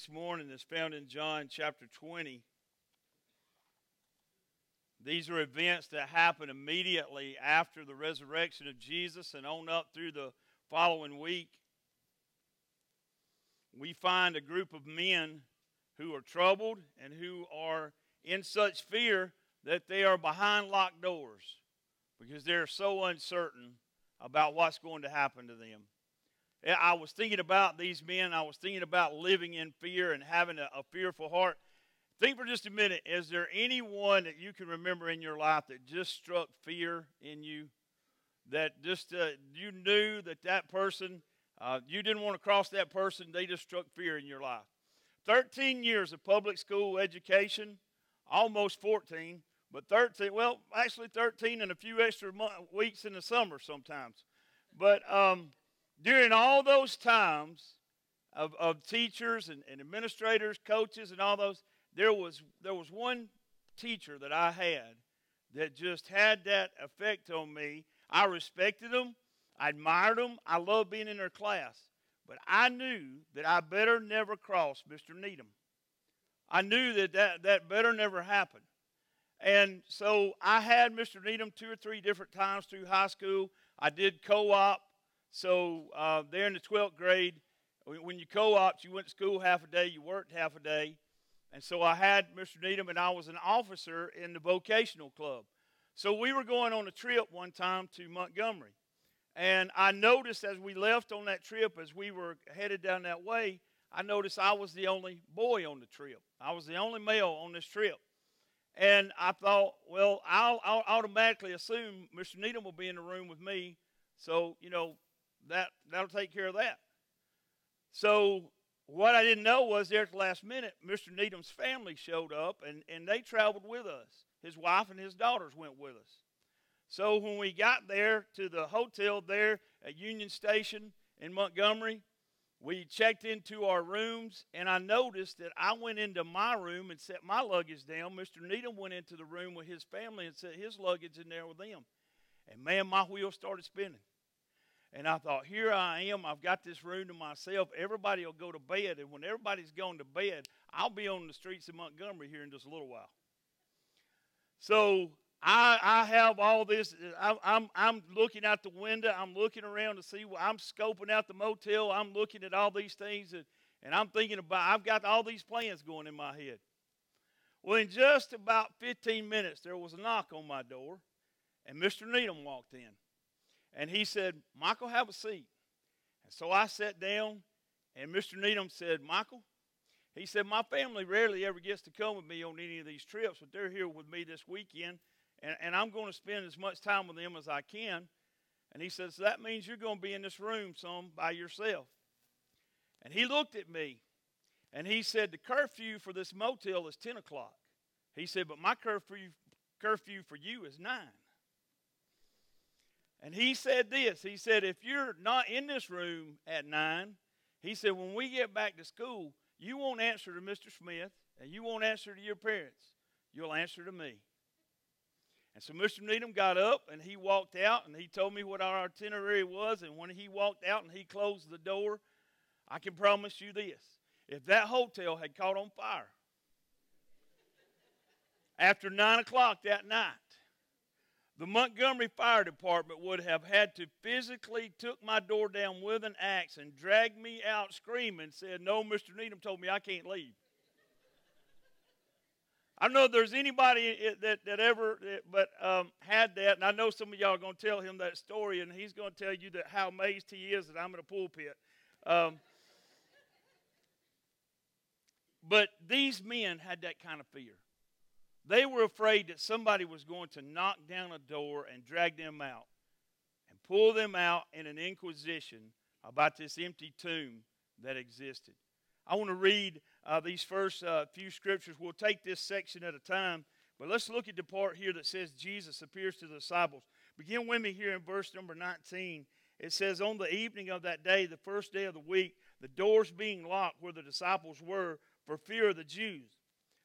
this morning is found in John chapter 20. These are events that happen immediately after the resurrection of Jesus and on up through the following week. We find a group of men who are troubled and who are in such fear that they are behind locked doors because they're so uncertain about what's going to happen to them. I was thinking about these men. I was thinking about living in fear and having a, a, fearful heart. Think for just a minute. Is there anyone that you can remember in your life that just struck fear in you? That just uh, you knew that that person, uh, you didn't want to cross that person. They just struck fear in your life. 13 years of public school education, almost 14, but 13, well, actually 13 and a few extra month, weeks in the summer sometimes. But um, during all those times of, of teachers and, and administrators, coaches, and all those, there was, there was one teacher that I had that just had that effect on me. I respected them, I admired them, I loved being in their class. But I knew that I better never cross Mr. Needham. I knew that, that that better never happen. And so I had Mr. Needham two or three different times through high school. I did co op so uh, there in the 12th grade, when you co-opted, you went to school half a day, you worked half a day. And so I had Mr. Needham, and I was an officer in the vocational club. So we were going on a trip one time to Montgomery. And I noticed as we left on that trip, as we were headed down that way, I noticed I was the only boy on the trip. I was the only male on this trip. And I thought, well, I'll, I'll automatically assume Mr. Needham will be in the room with me. So, you know, that that'll take care of that. So what I didn't know was there at the last minute, Mr. Needham's family showed up and, and they traveled with us. His wife and his daughters went with us. So when we got there to the hotel there at Union Station in Montgomery, we checked into our rooms and I noticed that I went into my room and set my luggage down. Mr. Needham went into the room with his family and set his luggage in there with them. And man, my wheels started spinning. And I thought, here I am. I've got this room to myself. Everybody will go to bed. And when everybody's gone to bed, I'll be on the streets of Montgomery here in just a little while. So I, I have all this. I, I'm, I'm looking out the window. I'm looking around to see. I'm scoping out the motel. I'm looking at all these things. And, and I'm thinking about, I've got all these plans going in my head. Well, in just about 15 minutes, there was a knock on my door, and Mr. Needham walked in. And he said, Michael, have a seat. And so I sat down, and Mr. Needham said, Michael, he said, My family rarely ever gets to come with me on any of these trips, but they're here with me this weekend, and, and I'm going to spend as much time with them as I can. And he says, so That means you're going to be in this room some by yourself. And he looked at me, and he said, The curfew for this motel is 10 o'clock. He said, But my curfew, curfew for you is 9. And he said this He said, If you're not in this room at nine, he said, when we get back to school, you won't answer to Mr. Smith and you won't answer to your parents. You'll answer to me. And so Mr. Needham got up and he walked out and he told me what our itinerary was. And when he walked out and he closed the door, I can promise you this if that hotel had caught on fire after 9 o'clock that night, the Montgomery Fire Department would have had to physically took my door down with an axe and dragged me out screaming, said, No, Mr. Needham told me I can't leave. I don't know if there's anybody that, that ever but um, had that, and I know some of y'all are going to tell him that story, and he's going to tell you that how amazed he is that I'm in a pulpit. Um, but these men had that kind of fear. They were afraid that somebody was going to knock down a door and drag them out and pull them out in an inquisition about this empty tomb that existed. I want to read uh, these first uh, few scriptures. We'll take this section at a time, but let's look at the part here that says Jesus appears to the disciples. Begin with me here in verse number 19. It says, On the evening of that day, the first day of the week, the doors being locked where the disciples were for fear of the Jews.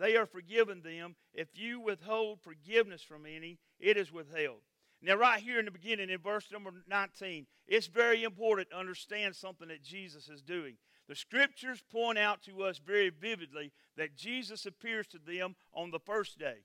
they are forgiven them. If you withhold forgiveness from any, it is withheld. Now, right here in the beginning, in verse number 19, it's very important to understand something that Jesus is doing. The scriptures point out to us very vividly that Jesus appears to them on the first day.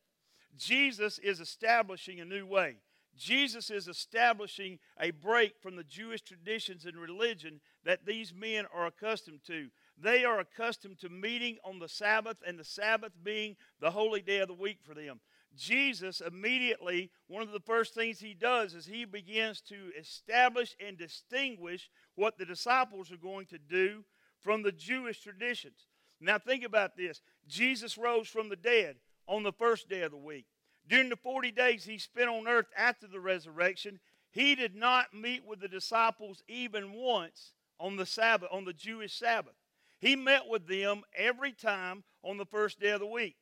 Jesus is establishing a new way. Jesus is establishing a break from the Jewish traditions and religion that these men are accustomed to. They are accustomed to meeting on the Sabbath, and the Sabbath being the holy day of the week for them. Jesus immediately, one of the first things he does is he begins to establish and distinguish what the disciples are going to do from the Jewish traditions. Now, think about this Jesus rose from the dead on the first day of the week. During the 40 days he spent on earth after the resurrection, he did not meet with the disciples even once on the Sabbath, on the Jewish Sabbath. He met with them every time on the first day of the week.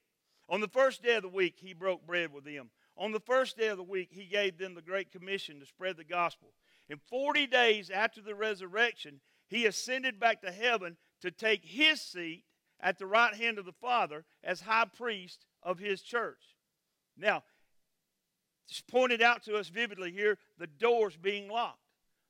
On the first day of the week, he broke bread with them. On the first day of the week, he gave them the Great Commission to spread the gospel. In 40 days after the resurrection, he ascended back to heaven to take his seat at the right hand of the Father as high priest of his church. Now, it's pointed out to us vividly here the doors being locked.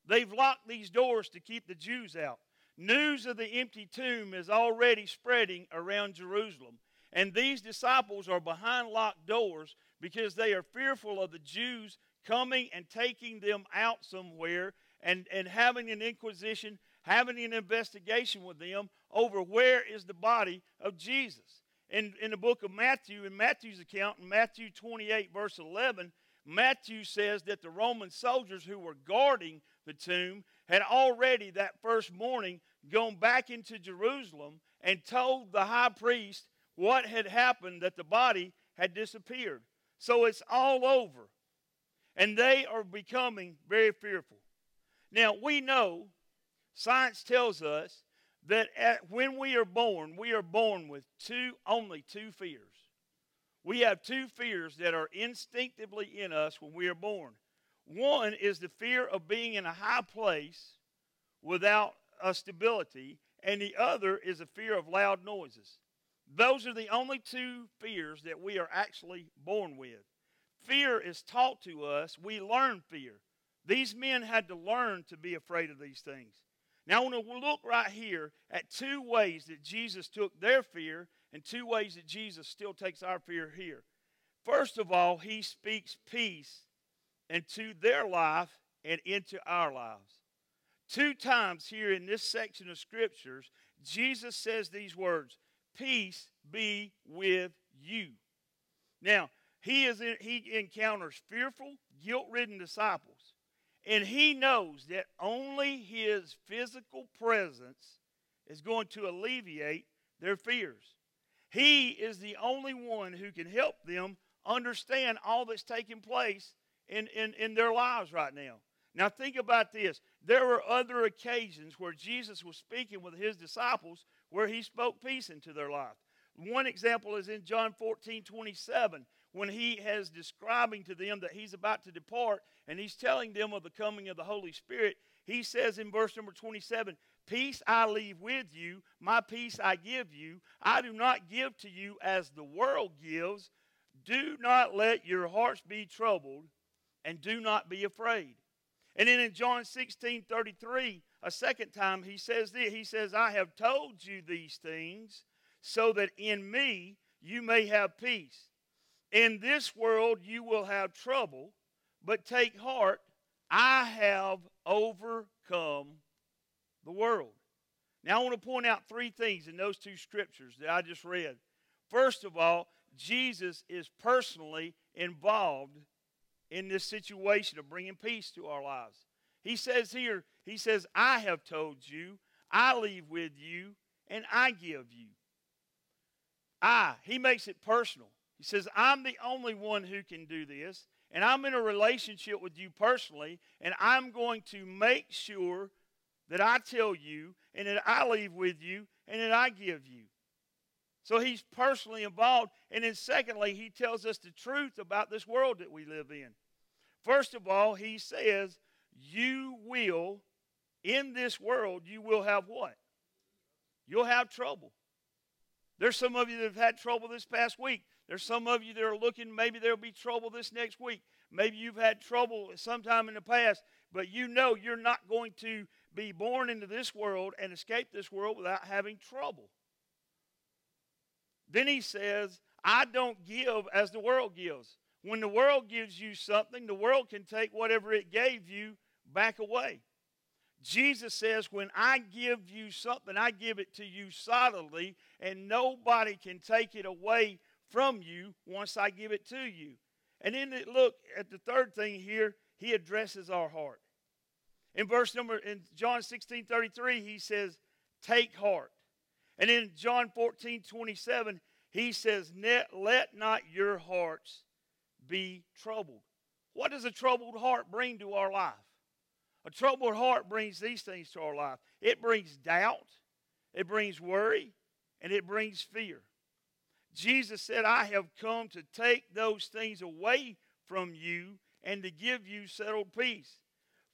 They've locked these doors to keep the Jews out. News of the empty tomb is already spreading around Jerusalem. And these disciples are behind locked doors because they are fearful of the Jews coming and taking them out somewhere and, and having an inquisition having an investigation with them over where is the body of Jesus. In, in the book of Matthew, in Matthew's account, in Matthew 28, verse 11, Matthew says that the Roman soldiers who were guarding the tomb had already that first morning gone back into Jerusalem and told the high priest what had happened, that the body had disappeared. So it's all over. And they are becoming very fearful. Now, we know Science tells us that at, when we are born, we are born with two, only two fears. We have two fears that are instinctively in us when we are born. One is the fear of being in a high place without a stability, and the other is a fear of loud noises. Those are the only two fears that we are actually born with. Fear is taught to us. We learn fear. These men had to learn to be afraid of these things. Now, I want to look right here at two ways that Jesus took their fear and two ways that Jesus still takes our fear here. First of all, he speaks peace into their life and into our lives. Two times here in this section of scriptures, Jesus says these words Peace be with you. Now, he, is in, he encounters fearful, guilt ridden disciples and he knows that only his physical presence is going to alleviate their fears. He is the only one who can help them understand all that's taking place in, in, in their lives right now. Now, think about this. There were other occasions where Jesus was speaking with his disciples where he spoke peace into their life. One example is in John 14 27 when he has describing to them that he's about to depart and he's telling them of the coming of the Holy Spirit, he says in verse number 27 Peace I leave with you, my peace I give you. I do not give to you as the world gives. Do not let your hearts be troubled, and do not be afraid. And then in John 16 33, a second time, he says this He says, I have told you these things so that in me you may have peace. In this world you will have trouble, but take heart, I have overcome the world. Now, I want to point out three things in those two scriptures that I just read. First of all, Jesus is personally involved in this situation of bringing peace to our lives. He says here, He says, I have told you, I leave with you, and I give you. I, He makes it personal. He says, I'm the only one who can do this, and I'm in a relationship with you personally, and I'm going to make sure that I tell you and that I leave with you, and that I give you. So he's personally involved. And then, secondly, he tells us the truth about this world that we live in. First of all, he says, You will, in this world, you will have what? You'll have trouble. There's some of you that have had trouble this past week. There's some of you that are looking, maybe there'll be trouble this next week. Maybe you've had trouble sometime in the past, but you know you're not going to be born into this world and escape this world without having trouble. Then he says, I don't give as the world gives. When the world gives you something, the world can take whatever it gave you back away. Jesus says, When I give you something, I give it to you solidly, and nobody can take it away from you once I give it to you. And then look at the third thing here, he addresses our heart. In verse number in John 16 33, he says, Take heart. And in John 14 27, he says, Let not your hearts be troubled. What does a troubled heart bring to our life? A troubled heart brings these things to our life it brings doubt, it brings worry, and it brings fear. Jesus said, I have come to take those things away from you and to give you settled peace.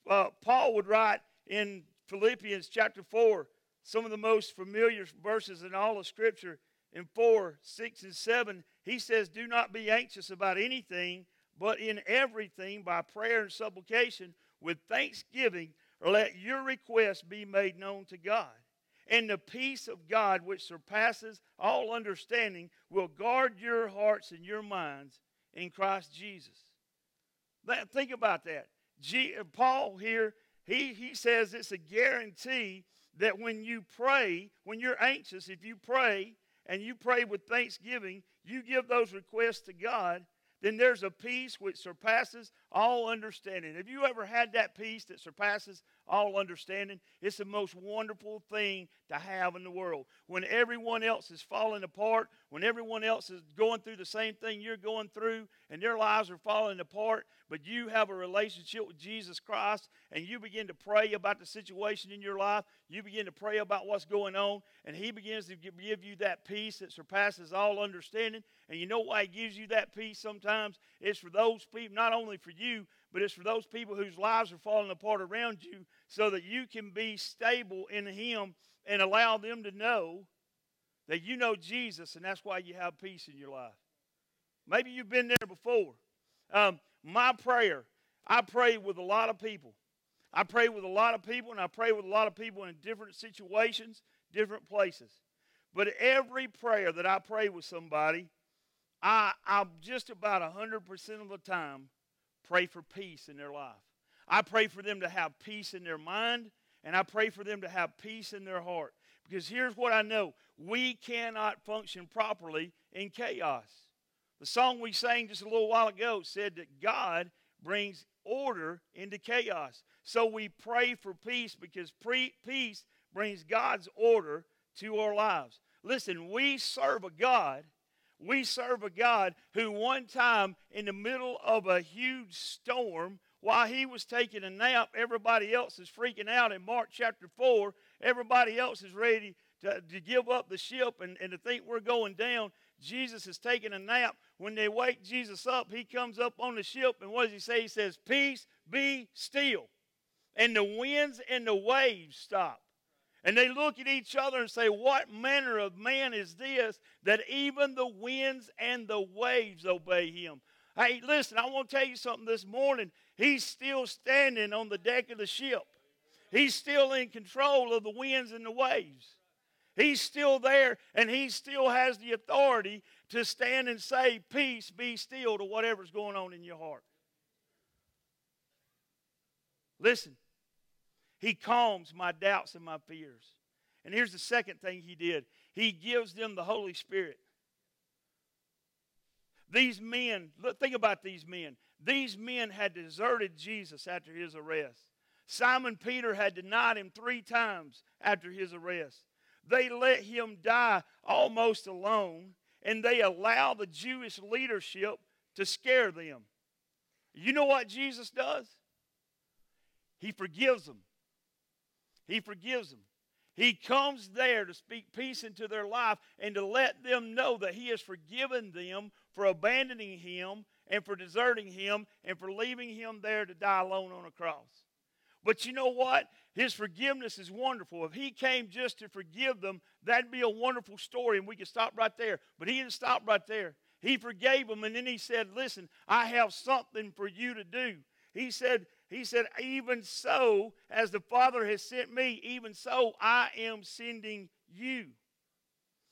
Uh, Paul would write in Philippians chapter 4 some of the most familiar verses in all of Scripture. In 4, 6, and 7, he says, Do not be anxious about anything, but in everything, by prayer and supplication, with thanksgiving, let your requests be made known to God. And the peace of God, which surpasses all understanding, will guard your hearts and your minds in Christ Jesus. That, think about that. G, Paul here, he, he says it's a guarantee that when you pray, when you're anxious, if you pray and you pray with thanksgiving, you give those requests to God, then there's a peace which surpasses all understanding. Have you ever had that peace that surpasses all understanding? It's the most wonderful thing to have in the world. When everyone else is falling apart, when everyone else is going through the same thing you're going through, and their lives are falling apart, but you have a relationship with Jesus Christ, and you begin to pray about the situation in your life, you begin to pray about what's going on, and He begins to give you that peace that surpasses all understanding. And you know why He gives you that peace sometimes? It's for those people, not only for you, but it's for those people whose lives are falling apart around you so that you can be stable in Him and allow them to know that you know Jesus and that's why you have peace in your life. Maybe you've been there before. Um, my prayer, I pray with a lot of people. I pray with a lot of people, and I pray with a lot of people in different situations, different places. But every prayer that I pray with somebody, I, I just about 100% of the time pray for peace in their life. I pray for them to have peace in their mind, and I pray for them to have peace in their heart. Because here's what I know we cannot function properly in chaos. The song we sang just a little while ago said that God brings order into chaos. So we pray for peace because pre- peace brings God's order to our lives. Listen, we serve a God. We serve a God who, one time in the middle of a huge storm, while he was taking a nap, everybody else is freaking out. In Mark chapter 4, everybody else is ready to, to give up the ship and, and to think we're going down. Jesus is taking a nap. When they wake Jesus up, he comes up on the ship, and what does he say? He says, Peace be still and the winds and the waves stop. And they look at each other and say, What manner of man is this that even the winds and the waves obey him? Hey, listen, I want to tell you something this morning. He's still standing on the deck of the ship, he's still in control of the winds and the waves. He's still there, and he still has the authority to stand and say, Peace, be still to whatever's going on in your heart. Listen, he calms my doubts and my fears. And here's the second thing he did he gives them the Holy Spirit. These men, look, think about these men. These men had deserted Jesus after his arrest. Simon Peter had denied him three times after his arrest. They let him die almost alone, and they allow the Jewish leadership to scare them. You know what Jesus does? He forgives them. He forgives them. He comes there to speak peace into their life and to let them know that He has forgiven them for abandoning Him and for deserting Him and for leaving Him there to die alone on a cross. But you know what? His forgiveness is wonderful. If He came just to forgive them, that'd be a wonderful story and we could stop right there. But He didn't stop right there. He forgave them and then He said, Listen, I have something for you to do. He said, he said, Even so, as the Father has sent me, even so I am sending you.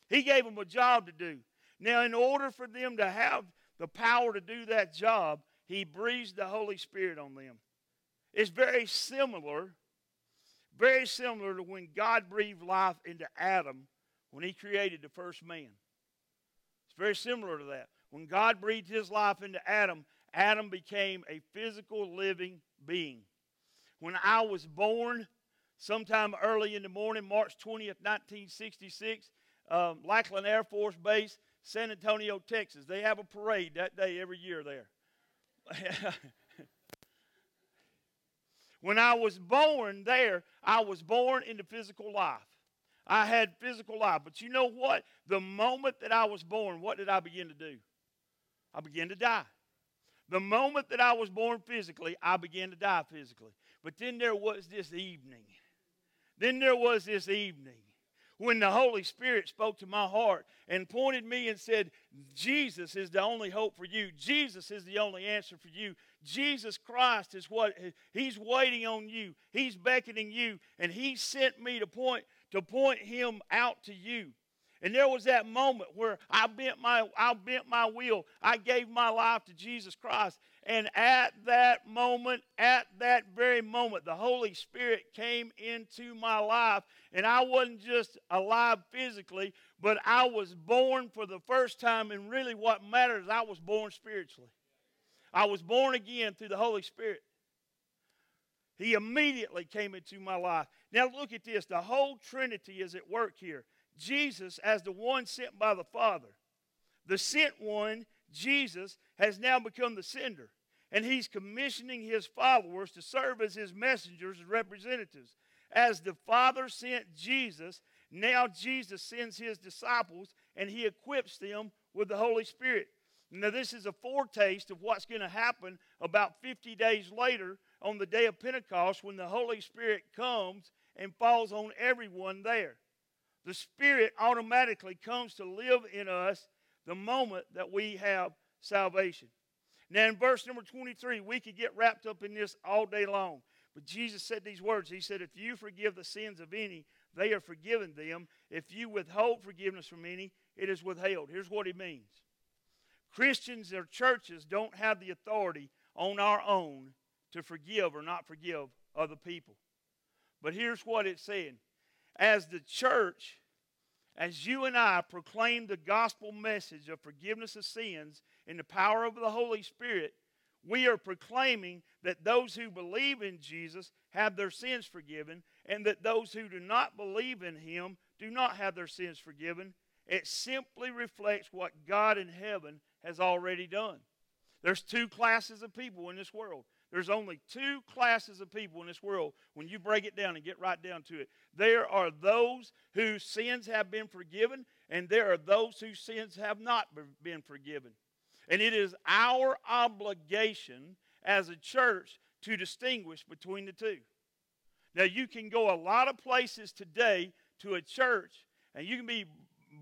He gave them a job to do. Now, in order for them to have the power to do that job, He breathed the Holy Spirit on them. It's very similar, very similar to when God breathed life into Adam when He created the first man. It's very similar to that. When God breathed His life into Adam, Adam became a physical living being. When I was born, sometime early in the morning, March 20th, 1966, um, Lackland Air Force Base, San Antonio, Texas. They have a parade that day every year there. when I was born there, I was born into physical life. I had physical life. But you know what? The moment that I was born, what did I begin to do? I began to die. The moment that I was born physically, I began to die physically. But then there was this evening. Then there was this evening when the Holy Spirit spoke to my heart and pointed me and said, Jesus is the only hope for you. Jesus is the only answer for you. Jesus Christ is what He's waiting on you. He's beckoning you, and He sent me to point to point Him out to you. And there was that moment where I bent my I bent my wheel. I gave my life to Jesus Christ. And at that moment, at that very moment, the Holy Spirit came into my life. And I wasn't just alive physically, but I was born for the first time. And really, what matters, I was born spiritually. I was born again through the Holy Spirit. He immediately came into my life. Now, look at this. The whole Trinity is at work here. Jesus as the one sent by the Father. The sent one, Jesus, has now become the sender. And he's commissioning his followers to serve as his messengers and representatives. As the Father sent Jesus, now Jesus sends his disciples and he equips them with the Holy Spirit. Now, this is a foretaste of what's going to happen about 50 days later on the day of Pentecost when the Holy Spirit comes and falls on everyone there the Spirit automatically comes to live in us the moment that we have salvation. Now, in verse number 23, we could get wrapped up in this all day long. But Jesus said these words He said, If you forgive the sins of any, they are forgiven them. If you withhold forgiveness from any, it is withheld. Here's what He means Christians or churches don't have the authority on our own to forgive or not forgive other people. But here's what it's saying as the church, as you and I proclaim the gospel message of forgiveness of sins in the power of the Holy Spirit, we are proclaiming that those who believe in Jesus have their sins forgiven, and that those who do not believe in him do not have their sins forgiven. It simply reflects what God in heaven has already done. There's two classes of people in this world there's only two classes of people in this world when you break it down and get right down to it. There are those whose sins have been forgiven, and there are those whose sins have not been forgiven. And it is our obligation as a church to distinguish between the two. Now, you can go a lot of places today to a church, and you can be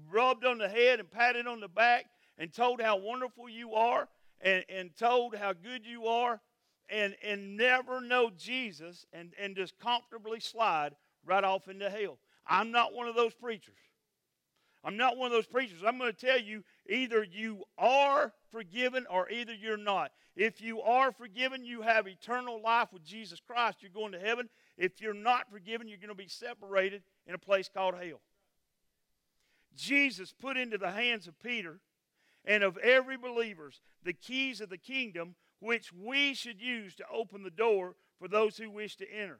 rubbed on the head and patted on the back and told how wonderful you are and, and told how good you are and, and never know Jesus and, and just comfortably slide right off into hell. I'm not one of those preachers. I'm not one of those preachers. I'm going to tell you either you are forgiven or either you're not. If you are forgiven, you have eternal life with Jesus Christ. You're going to heaven. If you're not forgiven, you're going to be separated in a place called hell. Jesus put into the hands of Peter and of every believers the keys of the kingdom which we should use to open the door for those who wish to enter.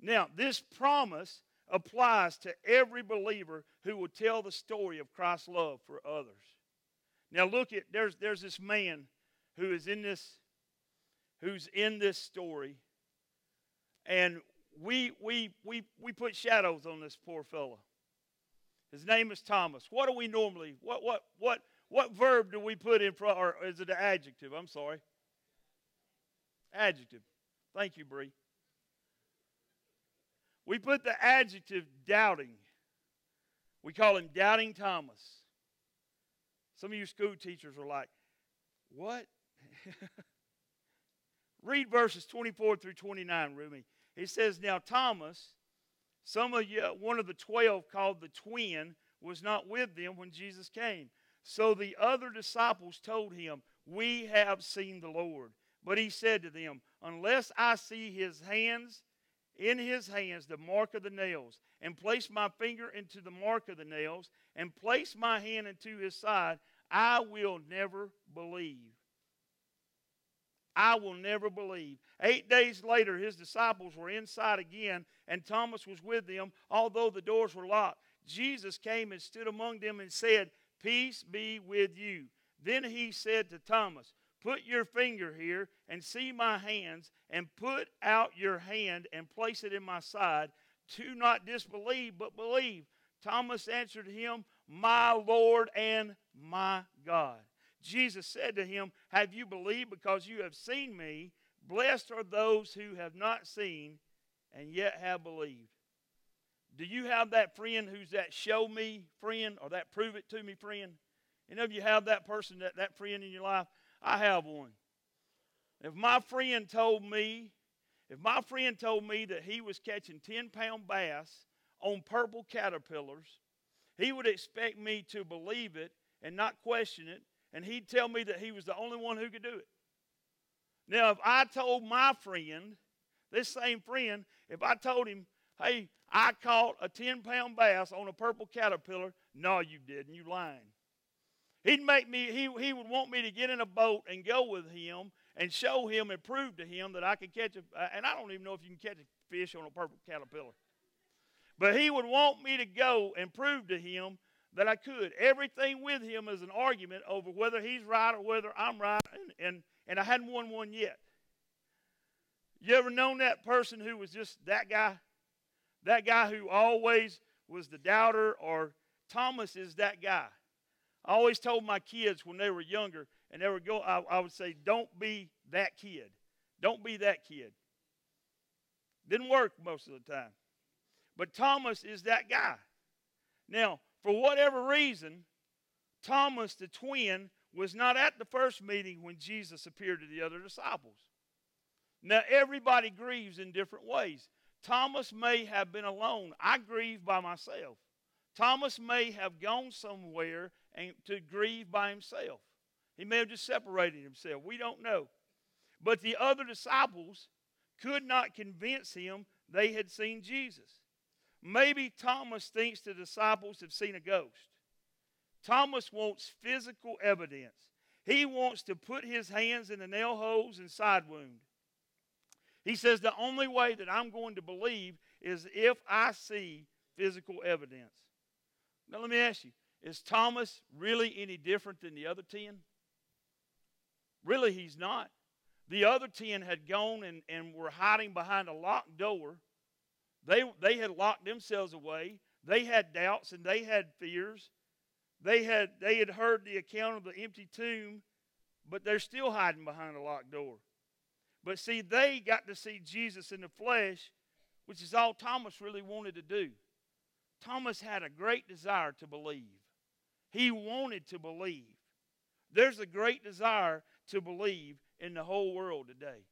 Now, this promise applies to every believer who will tell the story of Christ's love for others. Now look at there's there's this man who is in this who's in this story and we, we, we, we put shadows on this poor fella. His name is Thomas. What do we normally, what, what, what, what verb do we put in front, or is it an adjective? I'm sorry. Adjective. Thank you, Bree. We put the adjective doubting. We call him Doubting Thomas. Some of you school teachers are like, what? Read verses 24 through 29, Rumi. He says, Now Thomas, some of you, one of the twelve called the twin, was not with them when Jesus came. So the other disciples told him, We have seen the Lord. But he said to them, Unless I see his hands, in his hands the mark of the nails, and place my finger into the mark of the nails, and place my hand into his side, I will never believe. I will never believe. Eight days later, his disciples were inside again, and Thomas was with them, although the doors were locked. Jesus came and stood among them and said, Peace be with you. Then he said to Thomas, Put your finger here and see my hands, and put out your hand and place it in my side. Do not disbelieve, but believe. Thomas answered him, My Lord and my God. Jesus said to him, Have you believed because you have seen me? Blessed are those who have not seen and yet have believed. Do you have that friend who's that show me friend or that prove it to me friend? Any of you have that person, that, that friend in your life? I have one. If my friend told me, if my friend told me that he was catching 10 pound bass on purple caterpillars, he would expect me to believe it and not question it, and he'd tell me that he was the only one who could do it. Now, if I told my friend, this same friend, if I told him, hey, I caught a 10 pound bass on a purple caterpillar, no, you didn't, you lying. He'd make me, he, he would want me to get in a boat and go with him and show him and prove to him that I could catch a, and I don't even know if you can catch a fish on a purple caterpillar. But he would want me to go and prove to him that I could. Everything with him is an argument over whether he's right or whether I'm right, and, and, and I hadn't won one yet. You ever known that person who was just that guy? That guy who always was the doubter, or Thomas is that guy. I always told my kids when they were younger, and they would go, I, I would say, don't be that kid. Don't be that kid. Didn't work most of the time. But Thomas is that guy. Now, for whatever reason, Thomas the twin was not at the first meeting when Jesus appeared to the other disciples. Now, everybody grieves in different ways. Thomas may have been alone. I grieve by myself. Thomas may have gone somewhere and to grieve by himself. He may have just separated himself. We don't know. But the other disciples could not convince him they had seen Jesus. Maybe Thomas thinks the disciples have seen a ghost. Thomas wants physical evidence. He wants to put his hands in the nail holes and side wound. He says, The only way that I'm going to believe is if I see physical evidence. Now, let me ask you is Thomas really any different than the other 10? Really, he's not. The other 10 had gone and, and were hiding behind a locked door. They, they had locked themselves away. They had doubts and they had fears. They had, they had heard the account of the empty tomb, but they're still hiding behind a locked door. But see, they got to see Jesus in the flesh, which is all Thomas really wanted to do. Thomas had a great desire to believe. He wanted to believe. There's a great desire to believe in the whole world today.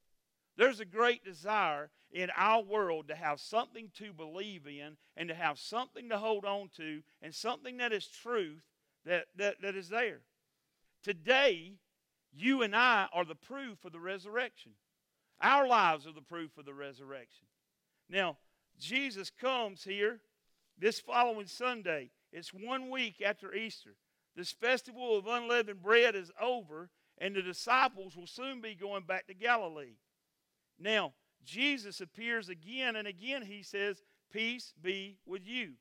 There's a great desire in our world to have something to believe in and to have something to hold on to and something that is truth that, that, that is there. Today, you and I are the proof of the resurrection. Our lives are the proof of the resurrection. Now, Jesus comes here this following Sunday. It's one week after Easter. This festival of unleavened bread is over, and the disciples will soon be going back to Galilee. Now, Jesus appears again, and again he says, Peace be with you.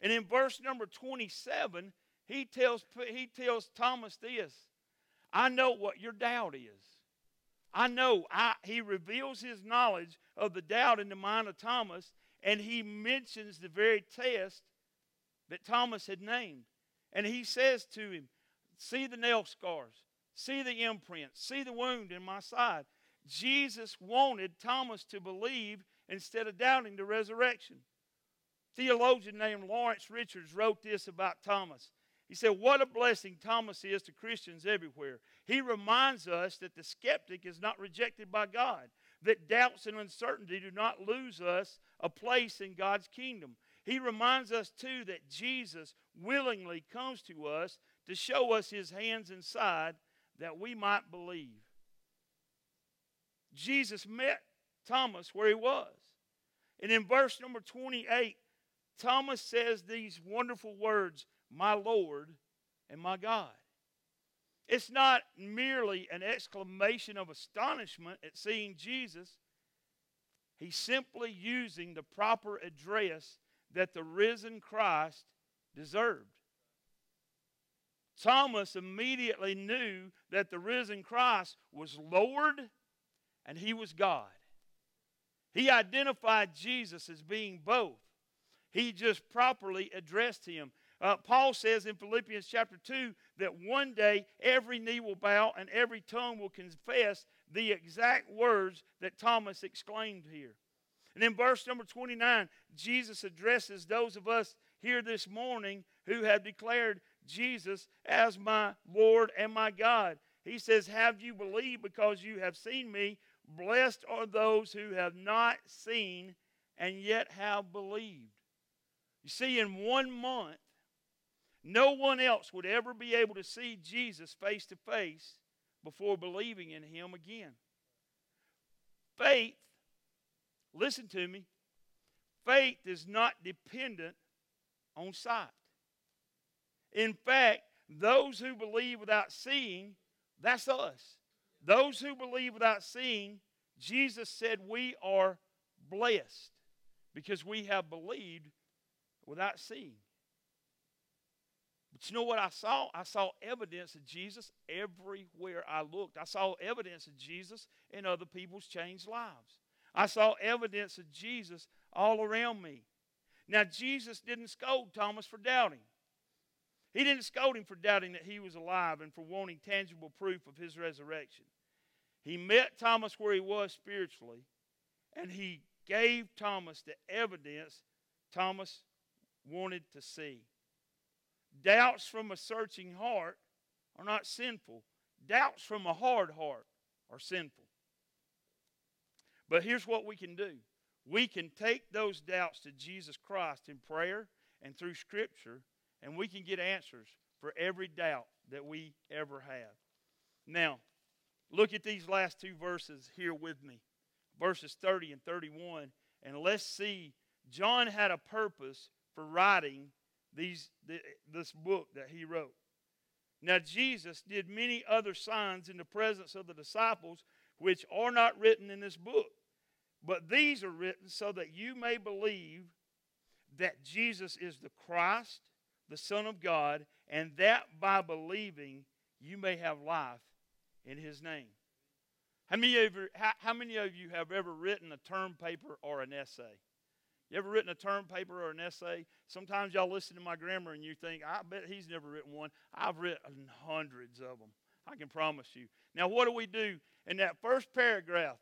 And in verse number 27, he tells, he tells Thomas this I know what your doubt is. I know I, he reveals his knowledge of the doubt in the mind of Thomas, and he mentions the very test that Thomas had named. And he says to him, See the nail scars, see the imprint, see the wound in my side. Jesus wanted Thomas to believe instead of doubting the resurrection. Theologian named Lawrence Richards wrote this about Thomas. He said, What a blessing Thomas is to Christians everywhere. He reminds us that the skeptic is not rejected by God, that doubts and uncertainty do not lose us a place in God's kingdom. He reminds us, too, that Jesus willingly comes to us to show us his hands inside that we might believe. Jesus met Thomas where he was. And in verse number 28, Thomas says these wonderful words, My Lord and my God. It's not merely an exclamation of astonishment at seeing Jesus. He's simply using the proper address that the risen Christ deserved. Thomas immediately knew that the risen Christ was Lord and he was God. He identified Jesus as being both. He just properly addressed him. Uh, Paul says in Philippians chapter 2 that one day every knee will bow and every tongue will confess the exact words that Thomas exclaimed here. And in verse number 29, Jesus addresses those of us here this morning who have declared Jesus as my Lord and my God. He says, Have you believed because you have seen me? Blessed are those who have not seen and yet have believed. You see, in one month, no one else would ever be able to see Jesus face to face before believing in him again. Faith, listen to me, faith is not dependent on sight. In fact, those who believe without seeing, that's us. Those who believe without seeing, Jesus said we are blessed because we have believed without seeing. But you know what I saw? I saw evidence of Jesus everywhere I looked. I saw evidence of Jesus in other people's changed lives. I saw evidence of Jesus all around me. Now, Jesus didn't scold Thomas for doubting. He didn't scold him for doubting that he was alive and for wanting tangible proof of his resurrection. He met Thomas where he was spiritually, and he gave Thomas the evidence Thomas wanted to see. Doubts from a searching heart are not sinful, doubts from a hard heart are sinful. But here's what we can do we can take those doubts to Jesus Christ in prayer and through Scripture, and we can get answers for every doubt that we ever have. Now, look at these last two verses here with me verses 30 and 31, and let's see. John had a purpose for writing these, this book that he wrote. Now, Jesus did many other signs in the presence of the disciples, which are not written in this book. But these are written so that you may believe that Jesus is the Christ, the Son of God, and that by believing you may have life in his name. How many of you, how, how many of you have ever written a term paper or an essay? You ever written a term paper or an essay? Sometimes y'all listen to my grammar and you think, I bet he's never written one. I've written hundreds of them. I can promise you. Now, what do we do in that first paragraph?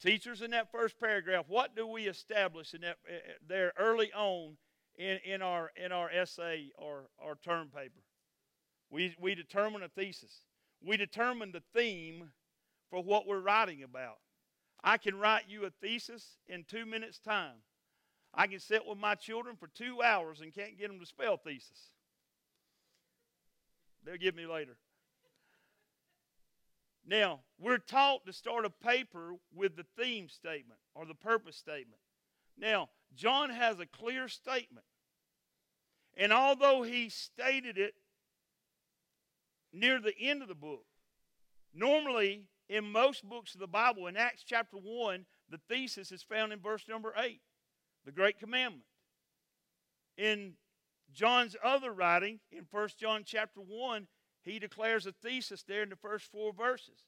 Teachers, in that first paragraph, what do we establish in that uh, there early on in, in our in our essay or our term paper? We we determine a thesis. We determine the theme for what we're writing about. I can write you a thesis in two minutes' time. I can sit with my children for two hours and can't get them to spell thesis. They'll give me later. Now, we're taught to start a paper with the theme statement or the purpose statement. Now, John has a clear statement. And although he stated it near the end of the book, normally in most books of the Bible, in Acts chapter 1, the thesis is found in verse number 8 the great commandment. In John's other writing, in 1 John chapter 1, he declares a thesis there in the first four verses.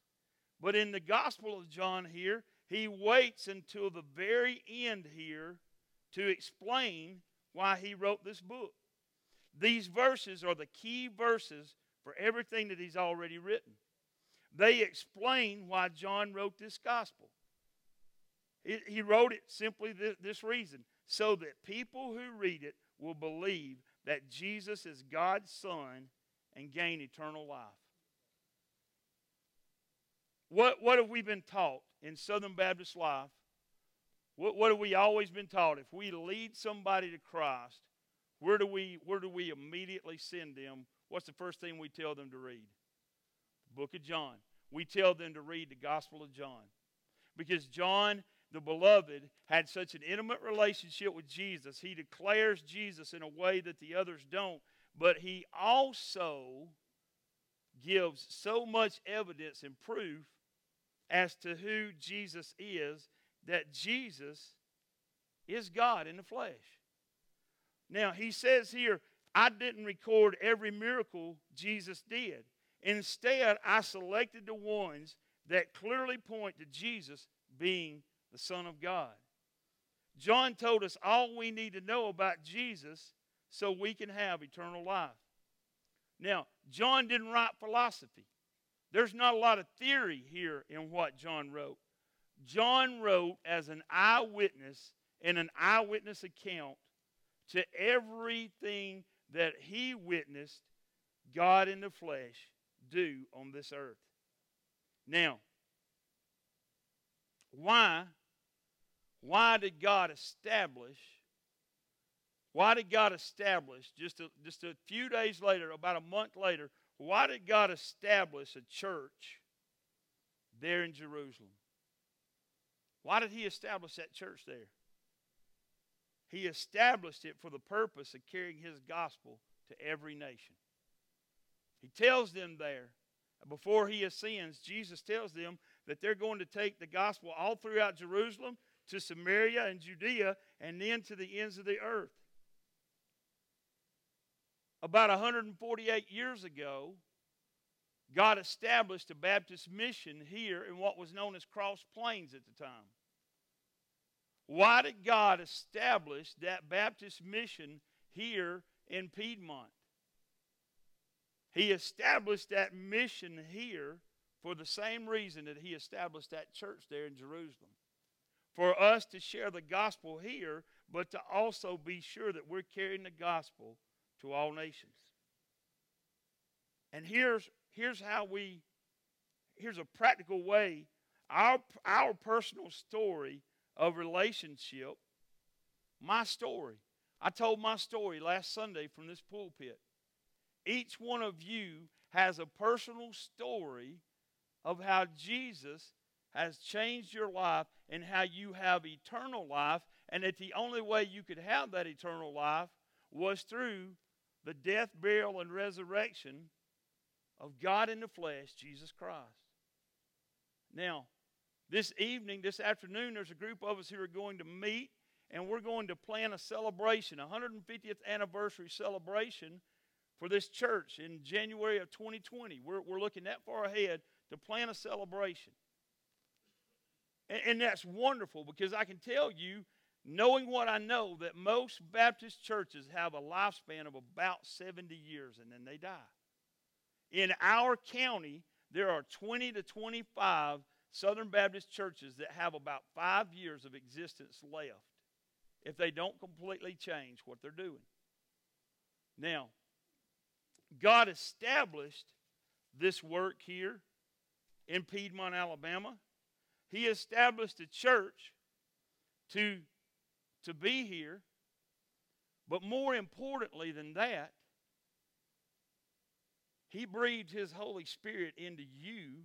But in the Gospel of John here, he waits until the very end here to explain why he wrote this book. These verses are the key verses for everything that he's already written. They explain why John wrote this gospel. he wrote it simply this, reason so that people who read it will believe that Jesus is God's Son and gain eternal life. What, what have we been taught in Southern Baptist life? What, what have we always been taught? If we lead somebody to Christ, where do we where do we immediately send them? What's the first thing we tell them to read? The book of John. We tell them to read the Gospel of John. Because John, the beloved, had such an intimate relationship with Jesus. He declares Jesus in a way that the others don't, but he also gives so much evidence and proof as to who Jesus is that Jesus is God in the flesh. Now, he says here, I didn't record every miracle Jesus did. Instead, I selected the ones that clearly point to Jesus being the Son of God. John told us all we need to know about Jesus so we can have eternal life. Now, John didn't write philosophy. There's not a lot of theory here in what John wrote. John wrote as an eyewitness in an eyewitness account to everything that he witnessed God in the flesh do on this earth. Now, why why did God establish why did God establish just a, just a few days later, about a month later, why did God establish a church there in Jerusalem? Why did he establish that church there? He established it for the purpose of carrying his gospel to every nation. He tells them there, before he ascends, Jesus tells them that they're going to take the gospel all throughout Jerusalem, to Samaria and Judea, and then to the ends of the earth. About 148 years ago, God established a Baptist mission here in what was known as Cross Plains at the time. Why did God establish that Baptist mission here in Piedmont? He established that mission here for the same reason that he established that church there in Jerusalem. For us to share the gospel here, but to also be sure that we're carrying the gospel to all nations. And here's, here's how we, here's a practical way, our, our personal story of relationship, my story. I told my story last Sunday from this pulpit. Each one of you has a personal story of how Jesus has changed your life and how you have eternal life, and that the only way you could have that eternal life was through the death, burial, and resurrection of God in the flesh, Jesus Christ. Now, this evening, this afternoon, there's a group of us who are going to meet and we're going to plan a celebration, a 150th anniversary celebration for this church in January of 2020. We're, we're looking that far ahead to plan a celebration. And, and that's wonderful because I can tell you, knowing what I know, that most Baptist churches have a lifespan of about 70 years and then they die. In our county, there are 20 to 25 Southern Baptist churches that have about five years of existence left if they don't completely change what they're doing. Now, God established this work here in Piedmont, Alabama. He established a church to, to be here. But more importantly than that, He breathed His Holy Spirit into you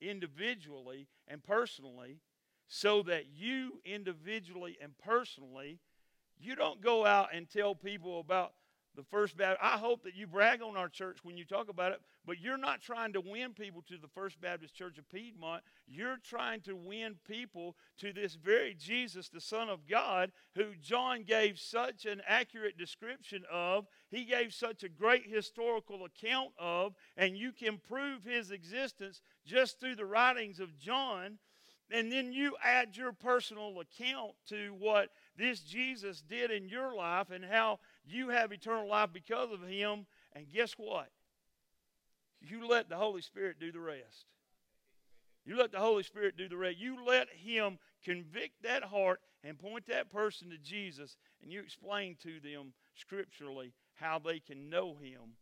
individually and personally so that you individually and personally you don't go out and tell people about the First Baptist. I hope that you brag on our church when you talk about it, but you're not trying to win people to the First Baptist Church of Piedmont. You're trying to win people to this very Jesus, the Son of God, who John gave such an accurate description of. He gave such a great historical account of, and you can prove his existence just through the writings of John. And then you add your personal account to what this Jesus did in your life and how you have eternal life because of him. And guess what? You let the Holy Spirit do the rest. You let the Holy Spirit do the rest. You let him convict that heart and point that person to Jesus, and you explain to them scripturally how they can know him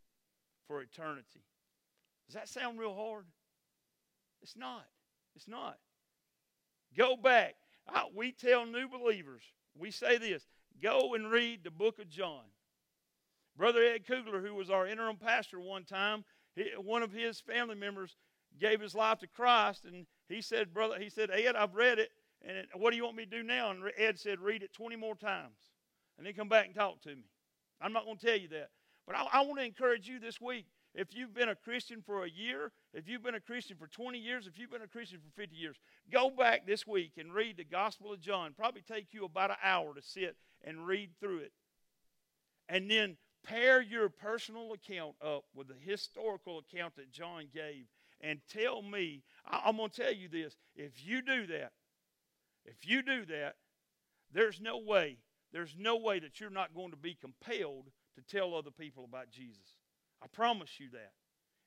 for eternity. Does that sound real hard? It's not. It's not. Go back. I, we tell new believers, we say this go and read the book of John. Brother Ed Kugler, who was our interim pastor one time, he, one of his family members gave his life to Christ, and he said, "Brother," he said, "Ed, I've read it, and it, what do you want me to do now?" And Ed said, "Read it 20 more times, and then come back and talk to me." I'm not going to tell you that, but I, I want to encourage you this week. If you've been a Christian for a year, if you've been a Christian for 20 years, if you've been a Christian for 50 years, go back this week and read the Gospel of John. Probably take you about an hour to sit and read through it. And then pair your personal account up with the historical account that John gave and tell me, I'm going to tell you this. If you do that, if you do that, there's no way, there's no way that you're not going to be compelled to tell other people about Jesus. I promise you that.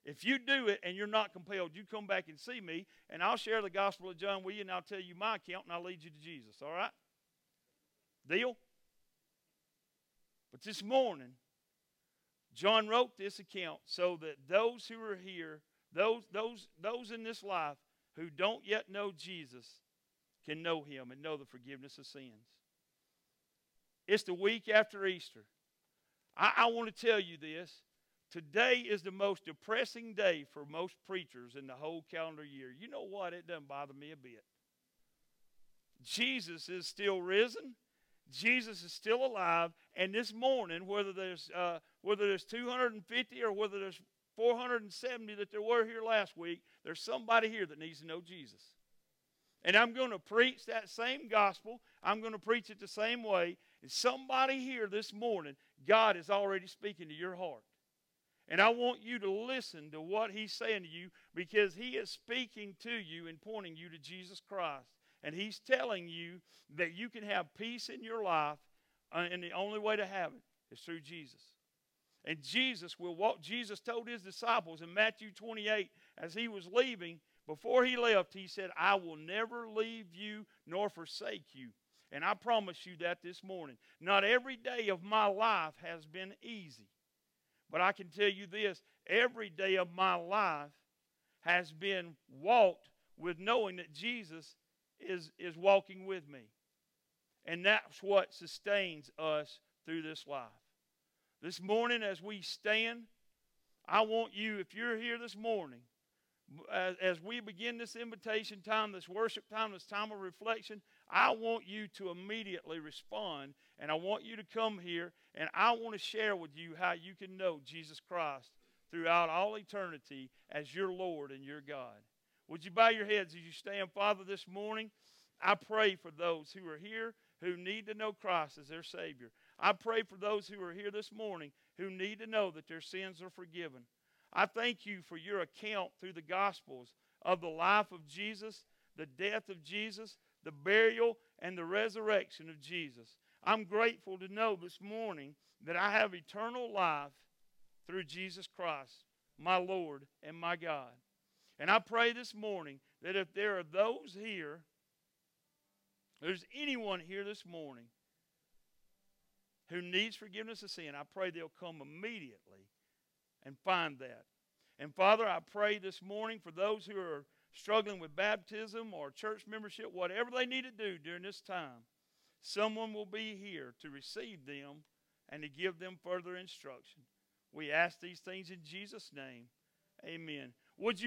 If you do it and you're not compelled, you come back and see me, and I'll share the Gospel of John with you, and I'll tell you my account, and I'll lead you to Jesus. All right? Deal? But this morning, John wrote this account so that those who are here, those, those, those in this life who don't yet know Jesus, can know him and know the forgiveness of sins. It's the week after Easter. I, I want to tell you this. Today is the most depressing day for most preachers in the whole calendar year. You know what? It doesn't bother me a bit. Jesus is still risen. Jesus is still alive. And this morning, whether there's uh, whether there's 250 or whether there's 470 that there were here last week, there's somebody here that needs to know Jesus. And I'm going to preach that same gospel. I'm going to preach it the same way. And somebody here this morning, God is already speaking to your heart. And I want you to listen to what he's saying to you because he is speaking to you and pointing you to Jesus Christ. And he's telling you that you can have peace in your life, uh, and the only way to have it is through Jesus. And Jesus will walk. Jesus told his disciples in Matthew 28 as he was leaving, before he left, he said, I will never leave you nor forsake you. And I promise you that this morning. Not every day of my life has been easy. But I can tell you this every day of my life has been walked with knowing that Jesus is, is walking with me. And that's what sustains us through this life. This morning, as we stand, I want you, if you're here this morning, as, as we begin this invitation time, this worship time, this time of reflection, I want you to immediately respond, and I want you to come here, and I want to share with you how you can know Jesus Christ throughout all eternity as your Lord and your God. Would you bow your heads as you stand, Father, this morning? I pray for those who are here who need to know Christ as their Savior. I pray for those who are here this morning who need to know that their sins are forgiven. I thank you for your account through the Gospels of the life of Jesus, the death of Jesus, the burial, and the resurrection of Jesus. I'm grateful to know this morning that I have eternal life through Jesus Christ, my Lord and my God. And I pray this morning that if there are those here, there's anyone here this morning who needs forgiveness of sin, I pray they'll come immediately and find that. And Father, I pray this morning for those who are struggling with baptism or church membership, whatever they need to do during this time, someone will be here to receive them and to give them further instruction. We ask these things in Jesus' name. Amen. Would you